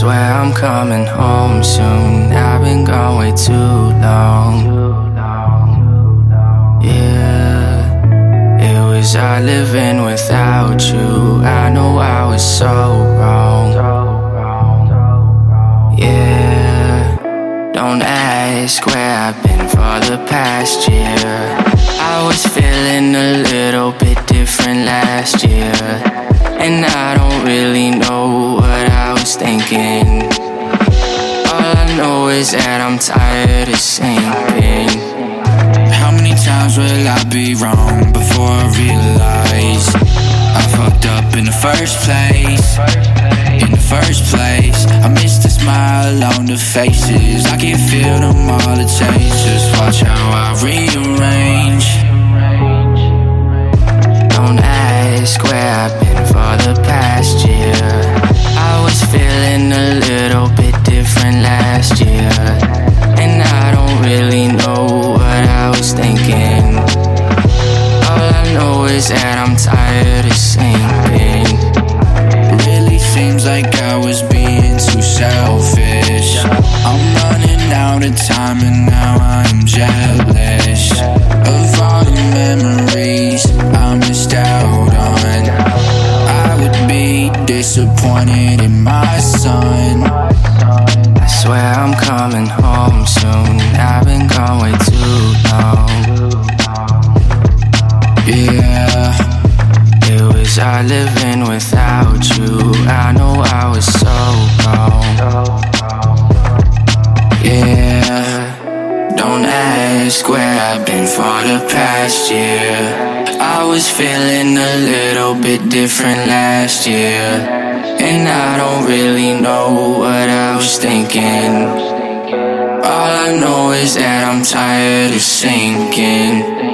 swear I'm coming home soon. I've been gone way too long. Yeah, it was hard living without you. I know I was so wrong. Yeah, don't ask where I've been for the past year. I was feeling a little bit different last year. And I don't really know I was thinking. All I know is that I'm tired of sinking. How many times will I be wrong before I realize I fucked up in the first place? In the first place, I miss the smile on the faces. I can feel them all takes. Just watch how I rearrange. I'm tired of sinking. Really seems like I was being too selfish. I'm running out of time and now I'm jealous of all the memories I missed out on. I would be disappointed in my son. I swear I'm coming home soon. I've Hard living without you. I know I was so wrong. yeah. Don't ask where I've been for the past year. I was feeling a little bit different last year. And I don't really know what I was thinking. All I know is that I'm tired of sinking.